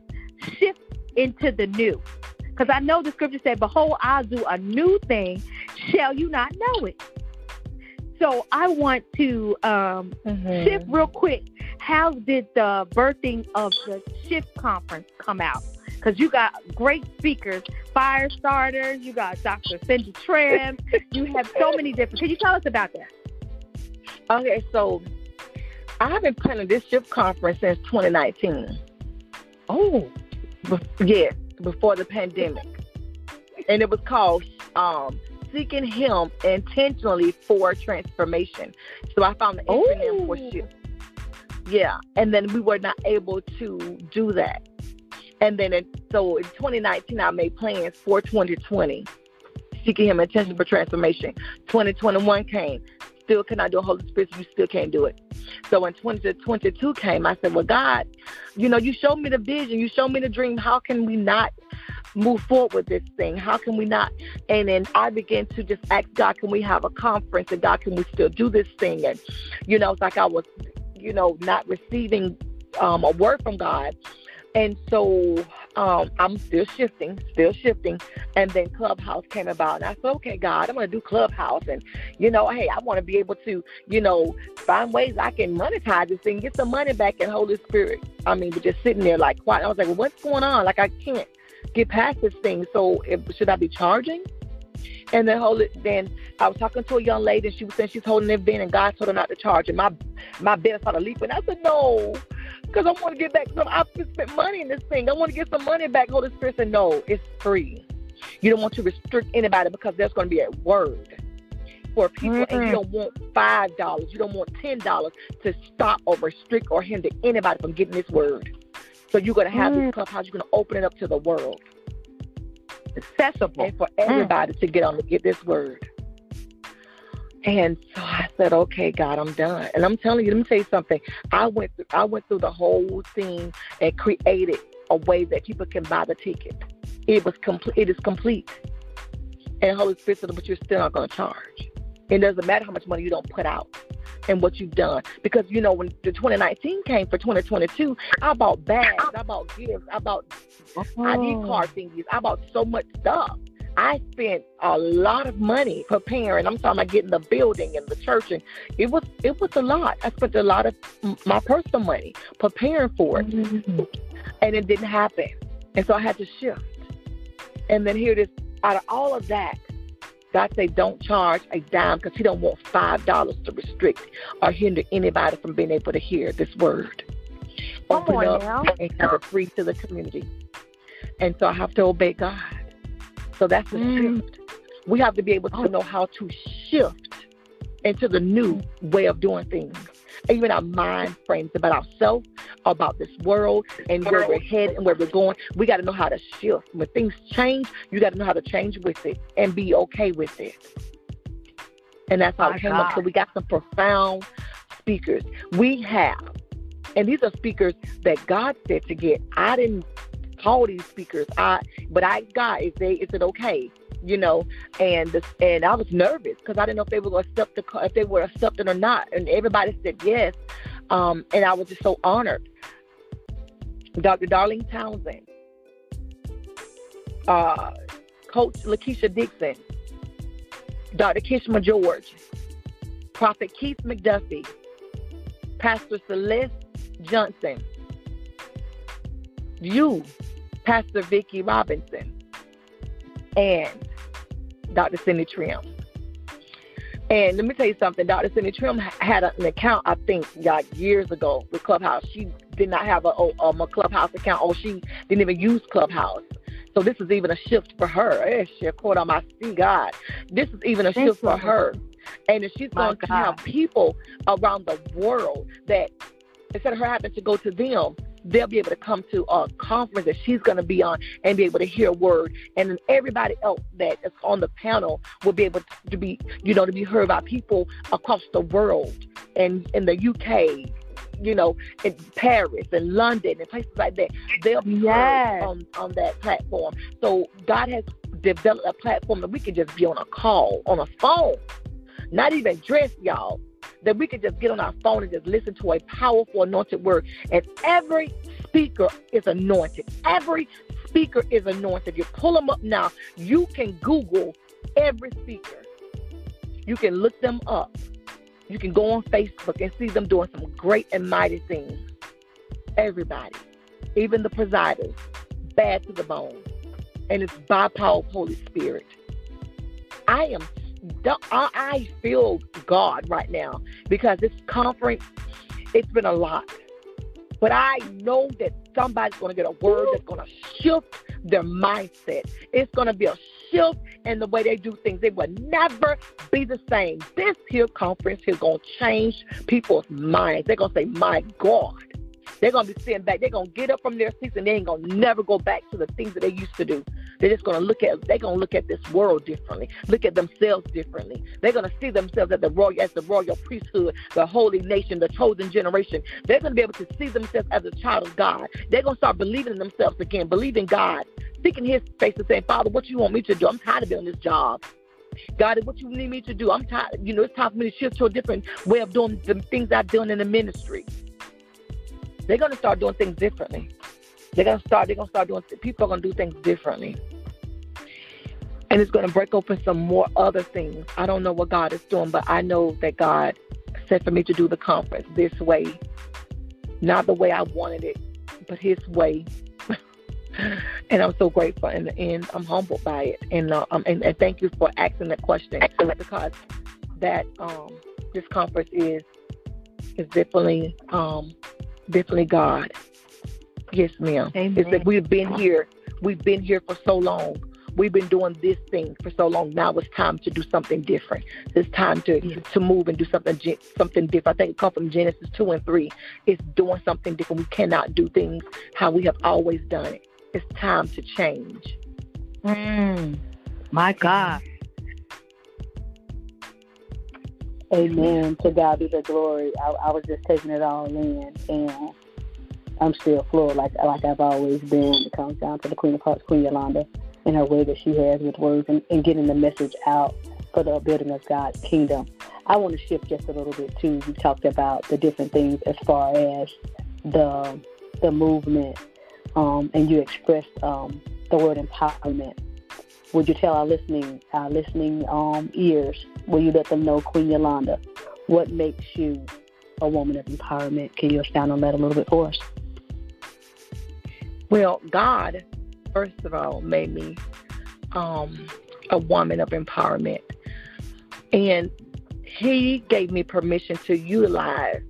shift into the new? Because I know the scripture said, Behold, I'll do a new thing. Shall you not know it? So I want to um, Mhm. shift real quick. How did the birthing of the shift conference come out? Because you got great speakers, fire starters. You got Dr. Cindy Trimm. you have so many different. Can you tell us about that? Okay, so I've been planning this shift conference since 2019. Oh, Be- yes, before the pandemic, and it was called um, "Seeking Him Intentionally for Transformation." So I found the acronym for Oh. shift. Yeah, and then we were not able to do that, and then it, so in 2019 I made plans for 2020, seeking Him intentionally for transformation. 2021 came. Still cannot do a Holy Spirit, you still can't do it. So when 2022 came, I said, Well, God, you know, you showed me the vision, you showed me the dream. How can we not move forward with this thing? How can we not? And then I began to just ask God, can we have a conference? And God, can we still do this thing? And, you know, it's like I was, you know, not receiving um, a word from God. And so um, I'm still shifting, still shifting. And then Clubhouse came about. And I said, okay, God, I'm going to do Clubhouse. And, you know, hey, I want to be able to, you know, find ways I can monetize this thing, get some money back in Holy Spirit. I mean, but just sitting there like quiet. I was like, well, what's going on? Like, I can't get past this thing. So should I be charging? And then hold it. Then I was talking to a young lady, and she was saying she's holding their bin, and God told her not to charge. And my my bin started leaping. I said, no, because I want to get back some. I've spent money in this thing. I want to get some money back. Holy Spirit said, no, it's free. You don't want to restrict anybody because there's going to be a word for people, mm-hmm. and you don't want five dollars, you don't want ten dollars to stop or restrict or hinder anybody from getting this word. So you're going to have mm. this clubhouse. You're going to open it up to the world, accessible, and for everybody mm. to get on to get this word. And so I said, "Okay, God, I'm done." And I'm telling you, let me tell you something. I went through, I went through the whole thing and created a way that people can buy the ticket. It was complete. It is complete. And Holy Spirit said, "But you're still not going to charge. It doesn't matter how much money you don't put out." and what you've done. Because you know, when the 2019 came for 2022, I bought bags, I bought gifts, I bought oh. ID card thingies, I bought so much stuff. I spent a lot of money preparing. I'm talking about getting the building and the church, and it was it was a lot. I spent a lot of my personal money preparing for it, mm-hmm. and it didn't happen. And so I had to shift. And then here it is. Out of all of that, God say don't charge a dime because He don't want five dollars to restrict or hinder anybody from being able to hear this word. Open up now. and have it free to the community. And so I have to obey God. So that's the mm. shift. We have to be able to know how to shift into the new way of doing things. Even our mind frames about ourselves, about this world, and where we're headed and where we're going. We got to know how to shift. When things change, you got to know how to change with it and be okay with it. And that's how it came up. So we got some profound speakers. We have, and these are speakers that God said to get. I didn't call these speakers. I, but I got is they is it okay? You know, and and I was nervous because I didn't know if they were going to accept the if they were accepting or not, and everybody said yes, um, and I was just so honored. Dr. Darlene Townsend, uh, Coach Lakeisha Dixon, Dr. Kishma George, Prophet Keith McDuffie, Pastor Celeste Johnson, you, Pastor Vicki Robinson, and Dr. Cindy Trimm. And let me tell you something. Dr. Cindy Trimm had an account, I think, like years ago with Clubhouse. She did not have a, a, um, a Clubhouse account, or she didn't even use Clubhouse. So this is even a shift for her. Eh, she caught on my see God. This is even a Thank shift you. for her. And if she's going to have people around the world that instead of her having to go to them, they'll be able to come to a conference that she's going to be on and be able to hear a word. And then everybody else that is on the panel will be able to be, you know, to be heard by people across the world and in the UK, you know, in Paris and London and places like that. They'll be yes. on, on that platform. So God has developed a platform that we can just be on a call, on a phone, not even dressed, y'all that we could just get on our phone and just listen to a powerful anointed word. And every speaker is anointed. Every speaker is anointed. If you pull them up now. You can Google every speaker. You can look them up. You can go on Facebook and see them doing some great and mighty things. Everybody, even the presiders, bad to the bone. And it's by power of Holy Spirit. I am I feel God right now because this conference, it's been a lot. But I know that somebody's going to get a word that's going to shift their mindset. It's going to be a shift in the way they do things. They will never be the same. This here conference is going to change people's minds. They're going to say, My God. They're gonna be sitting back. They're gonna get up from their seats and they ain't gonna never go back to the things that they used to do. They're just gonna look at they're gonna look at this world differently, look at themselves differently. They're gonna see themselves as the royal as the royal priesthood, the holy nation, the chosen generation. They're gonna be able to see themselves as a child of God. They're gonna start believing in themselves again, believing God, seeking his face and saying, Father, what you want me to do? I'm tired of doing this job. God, what you need me to do? I'm tired. You know, it's time for me to shift to a different way of doing the things I've done in the ministry they're going to start doing things differently. They're going to start. They're to start doing. People are going to do things differently, and it's going to break open some more other things. I don't know what God is doing, but I know that God said for me to do the conference this way, not the way I wanted it, but His way. and I'm so grateful. In the end, I'm humbled by it, and uh, um, and, and thank you for asking that question because that um, this conference is is definitely um, Definitely God. Yes, ma'am. Amen. It's that we've been here. We've been here for so long. We've been doing this thing for so long. Now it's time to do something different. It's time to yes. to move and do something something different. I think it comes from Genesis two and three. It's doing something different. We cannot do things how we have always done it. It's time to change. Mm, my God. Amen. To God be the glory. I, I was just taking it all in, and I'm still floored, like like I've always been. It comes down to the Queen of Hearts, Queen Yolanda, and her way that she has with words and, and getting the message out for the building of God's kingdom. I want to shift just a little bit too. You talked about the different things as far as the the movement, um, and you expressed um, the word empowerment would you tell our listening our listening um, ears? Will you let them know, Queen Yolanda, what makes you a woman of empowerment? Can you expound on that a little bit for us? Well, God, first of all, made me um, a woman of empowerment, and He gave me permission to utilize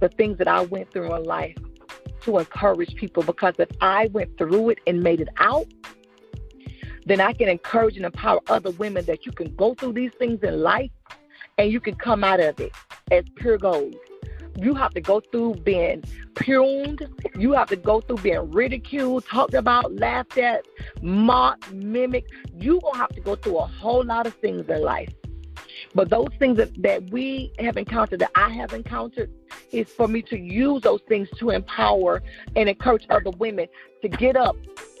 the things that I went through in life to encourage people. Because if I went through it and made it out, then I can encourage and empower other women that you can go through these things in life and you can come out of it as pure gold. You have to go through being pruned. You have to go through being ridiculed, talked about, laughed at, mocked, mimicked. You're going to have to go through a whole lot of things in life. But those things that, that we have encountered, that I have encountered, is for me to use those things to empower and encourage other women to get up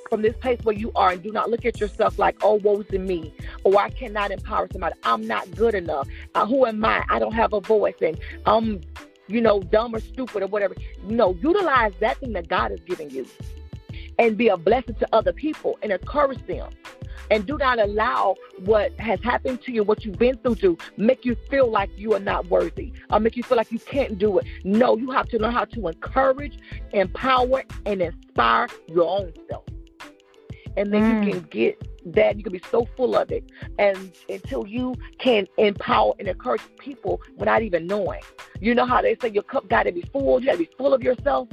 from this place where you are and do not look at yourself like, oh, woe's in me, or I cannot empower somebody. I'm not good enough. Uh, who am I? I don't have a voice, and I'm, you know, dumb or stupid or whatever. No, utilize that thing that God has given you and be a blessing to other people and encourage them. And do not allow what has happened to you, what you've been through, to make you feel like you are not worthy or make you feel like you can't do it. No, you have to learn how to encourage, empower, and inspire your own self and then mm. you can get that you can be so full of it and until you can empower and encourage people without even knowing you know how they say your cup got to be full you got to be full of yourself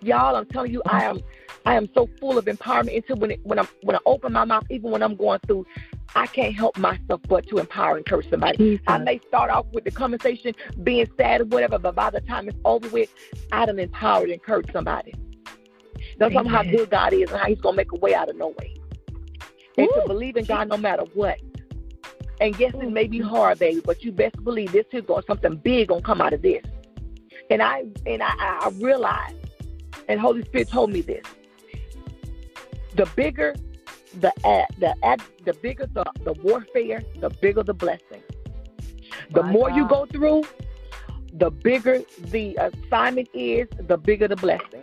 y'all i'm telling you i am i am so full of empowerment until when it, when i when i open my mouth even when i'm going through I can't help myself but to empower and encourage somebody. Mm-hmm. I may start off with the conversation being sad or whatever, but by the time it's over with, I done empowered and encouraged somebody. That's how good God is and how He's gonna make a way out of no way and Ooh. to believe in God no matter what. And yes, it may be hard, baby, but you best believe this is going something big gonna come out of this. And I and I, I realized, and Holy Spirit told me this: the bigger the ad, the ad, the bigger the, the warfare, the bigger the blessing. The My more God. you go through, the bigger the assignment is, the bigger the blessing.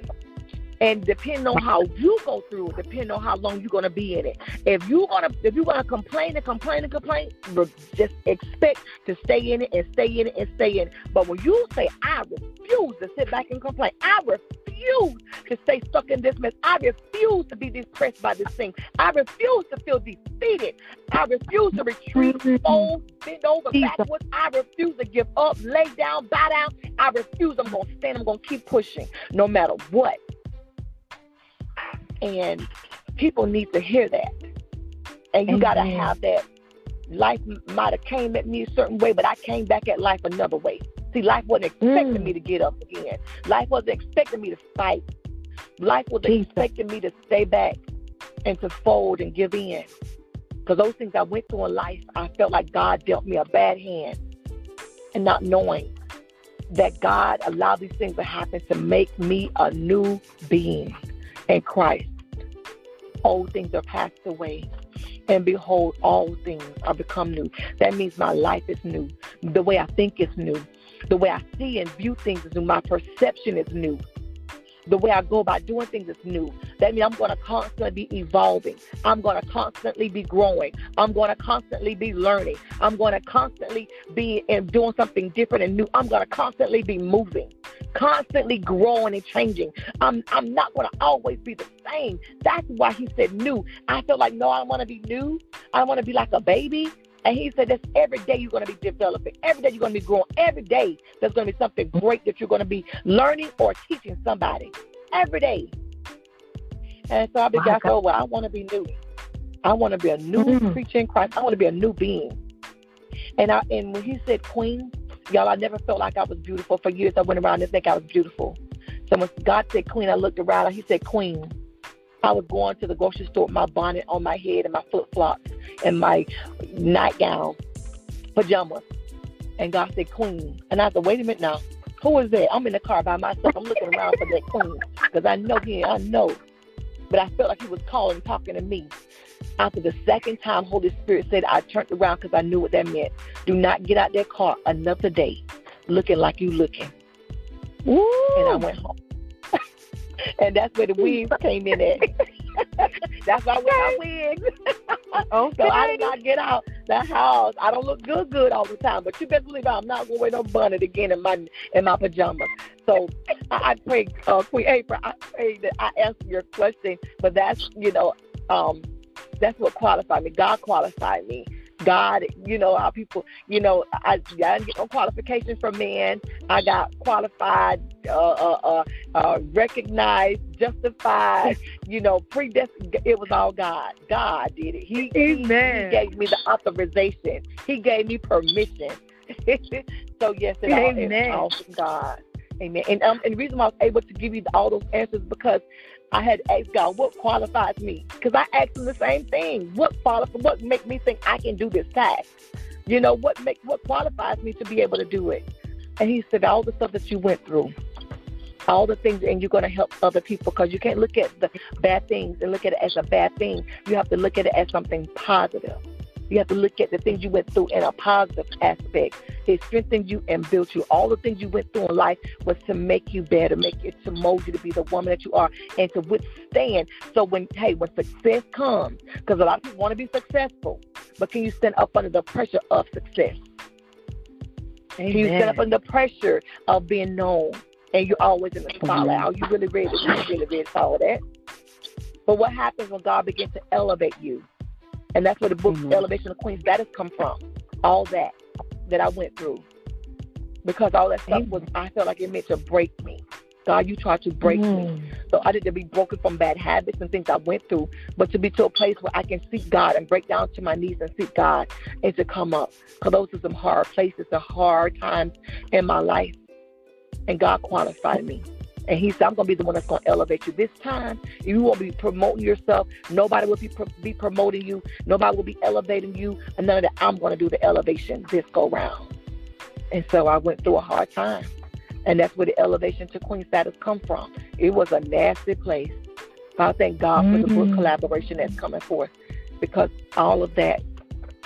And depending on how you go through it, depending on how long you're gonna be in it. If you're gonna if you're gonna complain and complain and complain, just expect to stay in it and stay in it and stay in it. But when you say, I refuse to sit back and complain, I refuse to stay stuck in this mess. I refuse to be depressed by this thing. I refuse to feel defeated. I refuse to retreat, mm-hmm. fold, bend over backwards. I refuse to give up, lay down, bow down. I refuse. I'm gonna stand. I'm gonna keep pushing, no matter what. And people need to hear that. And you got to have that. Life might have came at me a certain way, but I came back at life another way. See, life wasn't expecting mm. me to get up again. Life wasn't expecting me to fight. Life was Jesus. expecting me to stay back and to fold and give in. Because those things I went through in life, I felt like God dealt me a bad hand. And not knowing that God allowed these things to happen to make me a new being in Christ. Old things are passed away, and behold, all things are become new. That means my life is new. The way I think is new. The way I see and view things is new. My perception is new the way I go about doing things is new. That means I'm going to constantly be evolving. I'm going to constantly be growing. I'm going to constantly be learning. I'm going to constantly be doing something different and new. I'm going to constantly be moving, constantly growing and changing. I'm I'm not going to always be the same. That's why he said new. I feel like no, I don't want to be new. I don't want to be like a baby. And he said, That's every day you're going to be developing. Every day you're going to be growing. Every day there's going to be something great that you're going to be learning or teaching somebody. Every day. And so I began, oh, well, I want to be new. I want to be a new mm-hmm. creature in Christ. I want to be a new being. And I and when he said queen, y'all, I never felt like I was beautiful. For years I went around and think I was beautiful. So when God said queen, I looked around and he said queen. I was going to the grocery store with my bonnet on my head and my flip flops and my nightgown, pajamas. And God said, Queen. And I said, wait a minute now. Who is that? I'm in the car by myself. I'm looking around for that queen because I know he, I know. But I felt like he was calling, talking to me. After the second time, Holy Spirit said, I turned around because I knew what that meant. Do not get out that car another day looking like you looking. Woo! And I went home. and that's where the wigs came in at. that's why I wear my wigs. okay. So I did not get out the house. I don't look good good all the time, but you better believe I'm not gonna wear no bonnet again in my in my pajamas. So I, I pray, uh, Queen April, I pray that I answer your question, but that's you know, um, that's what qualified me. God qualified me God, you know, how people, you know, I, I didn't get no qualifications from men. I got qualified, uh, uh, uh, uh recognized, justified, you know, predestined. It was all God. God did it. He, Amen. he gave me the authorization. He gave me permission. so yes, it Amen. all, all from God. Amen. And um, and the reason why I was able to give you all those answers because I had to ask God what qualifies me because I asked Him the same thing. What qualifies? What make me think I can do this task? You know what make what qualifies me to be able to do it? And He said all the stuff that you went through, all the things, and you're going to help other people because you can't look at the bad things and look at it as a bad thing. You have to look at it as something positive. You have to look at the things you went through in a positive aspect. It strengthened you and built you. All the things you went through in life was to make you better, make it to mold you to be the woman that you are, and to withstand. So when hey, when success comes, because a lot of people want to be successful, but can you stand up under the pressure of success? Amen. Can you stand up under the pressure of being known? And you're always in the spotlight. Are you really ready? You really ready for all that? But what happens when God begins to elevate you? And that's where the book mm-hmm. Elevation of Queens that has come from. All that that I went through. Because all that stuff was I felt like it meant to break me. God, you tried to break mm-hmm. me. So I didn't be broken from bad habits and things I went through, but to be to a place where I can seek God and break down to my knees and seek God and to come up. Because those are some hard places, the hard times in my life. And God qualified me. And he said, I'm going to be the one that's going to elevate you. This time, you won't be promoting yourself. Nobody will be, pro- be promoting you. Nobody will be elevating you. And none of that. I'm going to do the elevation this go round. And so I went through a hard time. And that's where the elevation to queen status come from. It was a nasty place. But I thank God mm-hmm. for the book mm-hmm. collaboration that's coming forth because all of that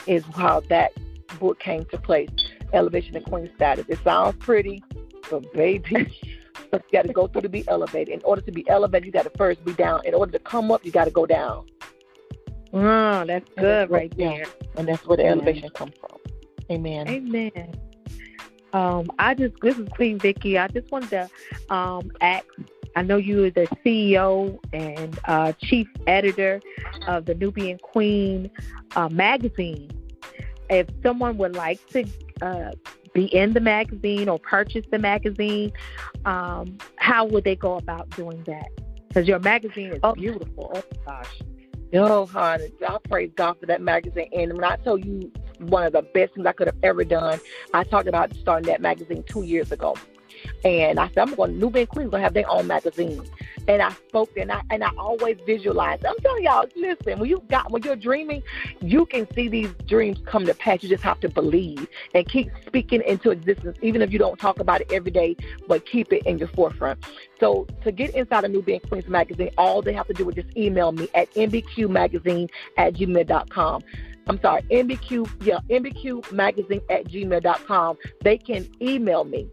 is how that book came to place. Elevation to queen status. It sounds pretty, but baby, you got to go through to be elevated. In order to be elevated, you got to first be down. In order to come up, you got to go down. Oh, that's good that's right there. And that's where the Amen. elevation comes from. Amen. Amen. Um, I just this is Queen Vicky. I just wanted to um, ask. I know you are the CEO and uh, chief editor of the New Being Queen uh, magazine. If someone would like to uh, be in the magazine or purchase the magazine, um, how would they go about doing that? Because your magazine is oh. beautiful. Oh gosh. Oh, honey, I praise God for that magazine. And when I tell you one of the best things I could have ever done, I talked about starting that magazine two years ago. And I said, I'm going to New Being Queens going to have their own magazine and I spoke and I and I always visualize. I'm telling y'all, listen, when you got when you're dreaming, you can see these dreams come to pass. You just have to believe and keep speaking into existence, even if you don't talk about it every day, but keep it in your forefront. So to get inside of New Being Queens magazine, all they have to do is just email me at nbqmagazine at gmail.com. I'm sorry, NBQ, yeah, NBQ magazine at gmail.com. They can email me.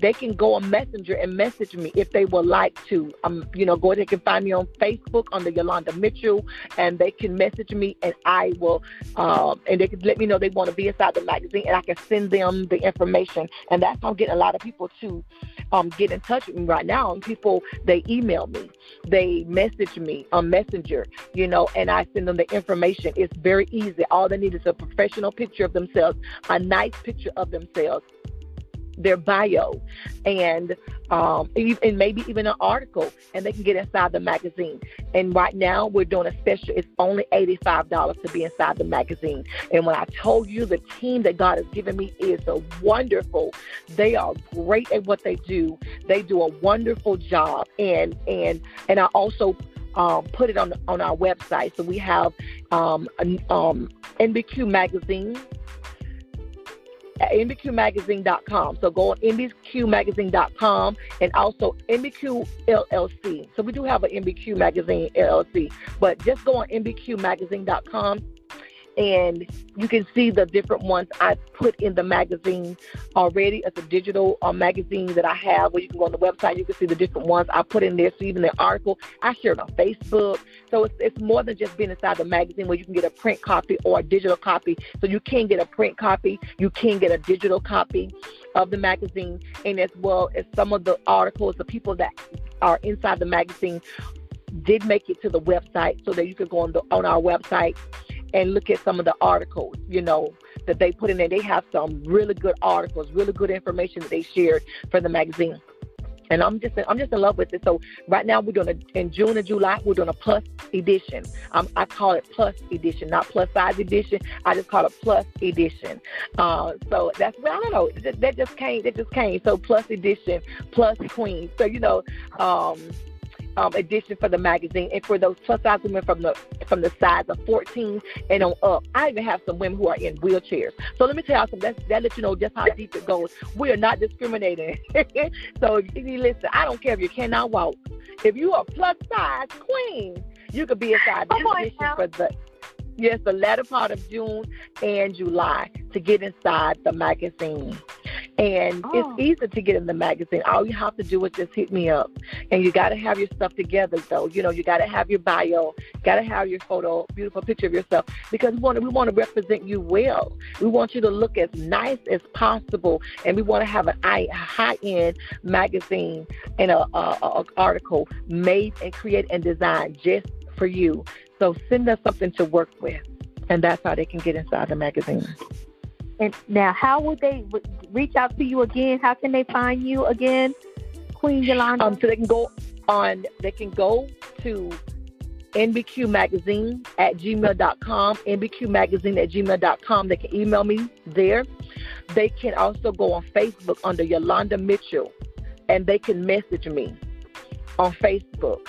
They can go on Messenger and message me if they would like to. Um, you know, go. They can find me on Facebook under Yolanda Mitchell, and they can message me, and I will, um, and they can let me know they want to be inside the magazine, and I can send them the information. And that's how I'm getting a lot of people to um, get in touch with me right now. And people they email me, they message me on Messenger, you know, and I send them the information. It's very easy. All they need is a professional picture of themselves, a nice picture of themselves their bio and um, and maybe even an article, and they can get inside the magazine. And right now, we're doing a special. It's only eighty-five dollars to be inside the magazine. And when I told you the team that God has given me is a wonderful, they are great at what they do. They do a wonderful job, and and and I also um, put it on on our website. So we have um, um, NBQ magazine at NBQmagazine.com. So go on NBQmagazine.com and also NBQ LLC. So we do have an NBQ Magazine LLC, but just go on NBQmagazine.com and you can see the different ones I put in the magazine already. It's a digital uh, magazine that I have where you can go on the website. You can see the different ones I put in there. So even the article I share it on Facebook. So it's, it's more than just being inside the magazine where you can get a print copy or a digital copy. So you can get a print copy, you can get a digital copy of the magazine, and as well as some of the articles, the people that are inside the magazine did make it to the website so that you could go on the on our website and look at some of the articles, you know, that they put in there. They have some really good articles, really good information that they shared for the magazine. And I'm just I'm just in love with it. So right now we're doing a, in June and July we're doing a plus edition. Um, I call it plus edition, not plus size edition. I just call it plus edition. Uh, so that's I don't know that, that just came that just came. So plus edition, plus queen. So you know, um, um, edition for the magazine, and for those plus size women from the from the size of 14 and on up. I even have some women who are in wheelchairs. So let me tell you something. That, that lets you know just how deep it goes. We are not discriminating. so if you listen, I don't care if you cannot walk. If you are plus size queen, you could be inside this edition for the yes, the latter part of June and July to get inside the magazine. And oh. it's easy to get in the magazine. All you have to do is just hit me up. And you got to have your stuff together, though. You know, you got to have your bio, got to have your photo, beautiful picture of yourself, because we want to, we want to represent you well. We want you to look as nice as possible, and we want to have a high end magazine and a, a, a article made and created and designed just for you. So send us something to work with, and that's how they can get inside the magazine. And now, how would they reach out to you again? How can they find you again, Queen Yolanda? Um, so they can go on. They can go to NBQ Magazine at gmail.com, NBQ Magazine at gmail.com. They can email me there. They can also go on Facebook under Yolanda Mitchell, and they can message me on Facebook.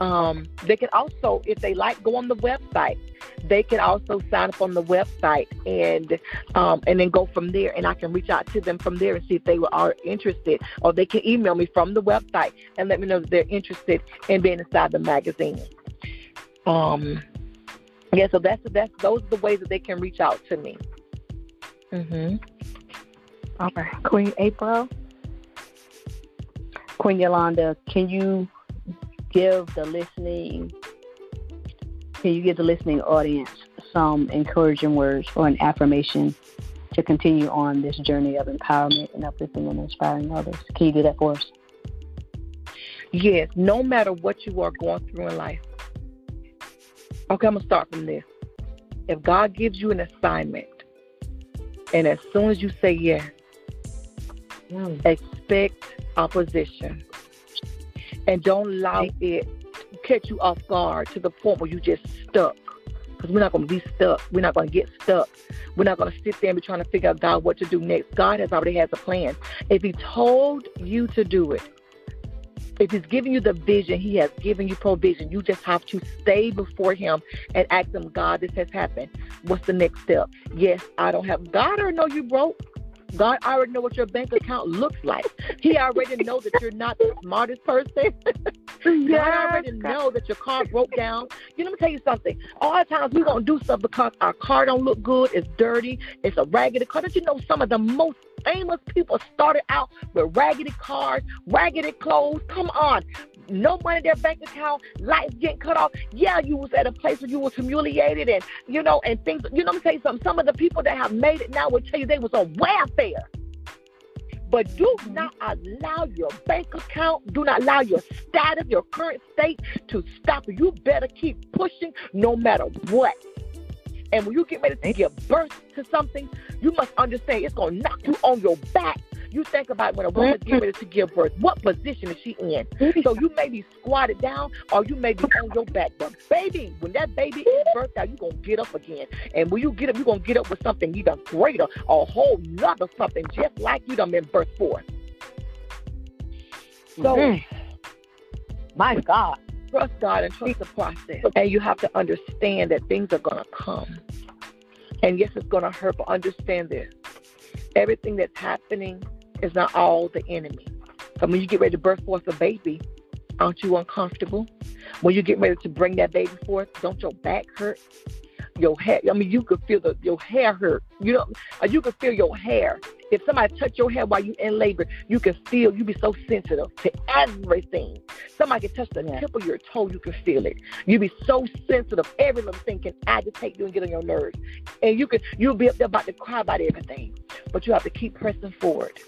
Um, they can also, if they like, go on the website. They can also sign up on the website and um, and then go from there. And I can reach out to them from there and see if they are interested, or they can email me from the website and let me know that they're interested in being inside the magazine. Um, yeah, so that's that's those are the ways that they can reach out to me. Mhm. Okay, Queen April. Queen Yolanda, can you give the listening can you give the listening audience some encouraging words or an affirmation to continue on this journey of empowerment and uplifting and inspiring others? Can you do that for us? Yes, no matter what you are going through in life. Okay, I'm going to start from this. If God gives you an assignment, and as soon as you say yes, mm. expect opposition and don't allow it catch you off guard to the point where you just stuck. Because we're not going to be stuck. We're not going to get stuck. We're not going to sit there and be trying to figure out God what to do next. God has already has a plan. If He told you to do it, if He's giving you the vision, He has given you provision. You just have to stay before Him and ask Him, God, this has happened. What's the next step? Yes, I don't have. God already know you broke. God already know what your bank account looks like. He already know that you're not the smartest person. yes. God already know that your car broke down. You know, let me tell you something. All the times we gonna do stuff because our car don't look good, it's dirty, it's a raggedy car. Don't you know some of the most famous people started out with raggedy cars, raggedy clothes. Come on. No money in their bank account, lights getting cut off. Yeah, you was at a place where you was humiliated and you know, and things you know I'm saying something. Some of the people that have made it now will tell you they was on welfare. But do not allow your bank account, do not allow your status, your current state to stop you. You better keep pushing no matter what. And when you get ready to give birth to something, you must understand it's going to knock you on your back. You think about when a woman's getting ready to give birth, what position is she in? So you may be squatted down or you may be on your back. But baby, when that baby is birthed out, you're going to get up again. And when you get up, you're going to get up with something even greater, a whole nother something, just like you done been birthed for. So, mm-hmm. my God. Trust God and trust the process. And you have to understand that things are going to come. And yes, it's going to hurt, but understand this. Everything that's happening is not all the enemy. So when you get ready to birth forth a baby, aren't you uncomfortable? When you get ready to bring that baby forth, don't your back hurt? Your hair, I mean, you could feel the your hair hurt. You know, uh, you could feel your hair if somebody touch your hair while you in labor, you can feel, you be so sensitive to everything. Somebody can touch the tip of your toe, you can feel it. You be so sensitive, every little thing can agitate you and get on your nerves. And you can, you'll be up there about to cry about everything. But you have to keep pressing forward.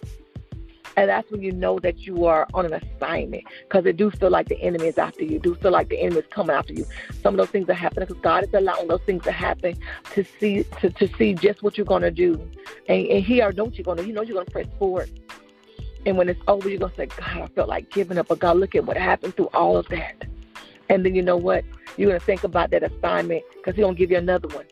And that's when you know that you are on an assignment because it do feel like the enemy is after you. do feel like the enemy is coming after you. Some of those things are happening because God is allowing those things to happen to see to, to see just what you're going to do. And, and he or don't you to, you know you're going to press forward. And when it's over, you're going to say, God, I felt like giving up. But God, look at what happened through all of that. And then you know what? You're going to think about that assignment because he's going to give you another one.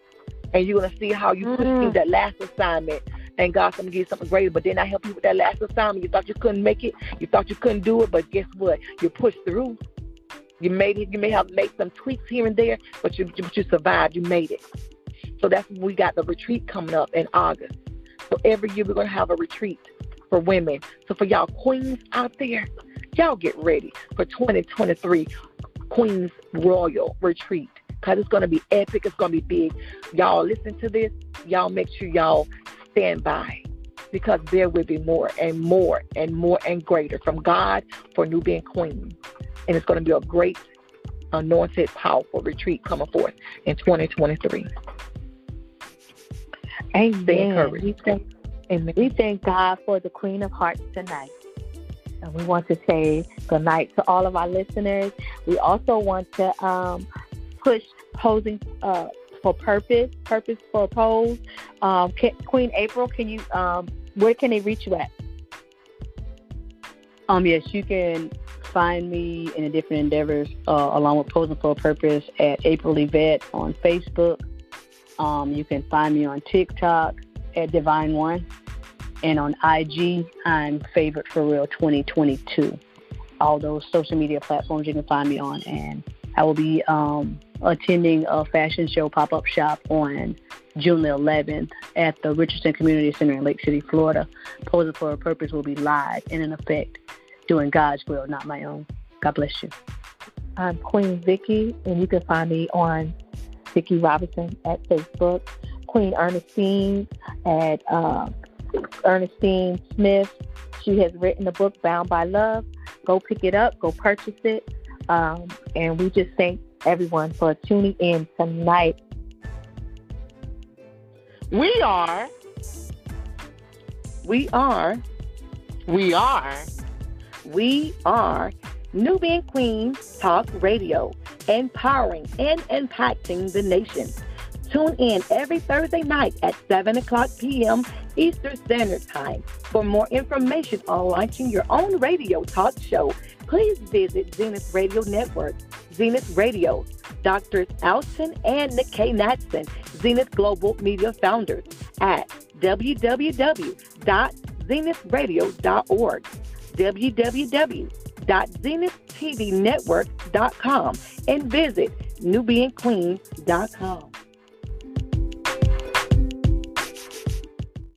And you're going to see how you push through mm. that last assignment and God's going to give you something greater. But then I help you with that last assignment. You thought you couldn't make it. You thought you couldn't do it. But guess what? You pushed through. You made it. You may have made some tweaks here and there, but you, but you survived. You made it. So that's when we got the retreat coming up in August. So every year we're going to have a retreat for women. So for y'all queens out there, y'all get ready for 2023 Queens Royal Retreat because it's going to be epic. It's going to be big. Y'all listen to this. Y'all make sure y'all stand by because there will be more and more and more and greater from God for New Being Queen. And it's going to be a great, anointed, powerful retreat coming forth in 2023. Amen. We thank, Amen. we thank God for the Queen of Hearts tonight. And we want to say good night to all of our listeners. We also want to um, push posing uh, for purpose, purpose for pose. Um, can, Queen April, can you? Um, where can they reach you at? Um, yes, you can find me in the different endeavors uh, along with Posing for a Purpose at April Yvette on Facebook. Um, you can find me on TikTok at Divine One, and on IG I'm Favorite for Real 2022. All those social media platforms you can find me on, and I will be um, attending a fashion show pop up shop on June the 11th at the Richardson Community Center in Lake City, Florida. Posing for a Purpose will be live and in effect doing God's will, not my own. God bless you. I'm Queen Vicky, and you can find me on Vicky Robinson at Facebook. Queen Ernestine at uh, Ernestine Smith. She has written a book, Bound by Love. Go pick it up, go purchase it. Um, and we just thank everyone for tuning in tonight. We are, we are, we are, we are New Being Queen Talk Radio, empowering and impacting the nation. Tune in every Thursday night at 7 o'clock p.m. Eastern Standard Time. For more information on launching your own radio talk show, please visit Zenith Radio Network Zenith Radio, Drs. Alton and Nikkei Natson, Zenith Global Media founders at www.zenithradio.org, www.zenithtvnetwork.com, and visit nubianqueen.com.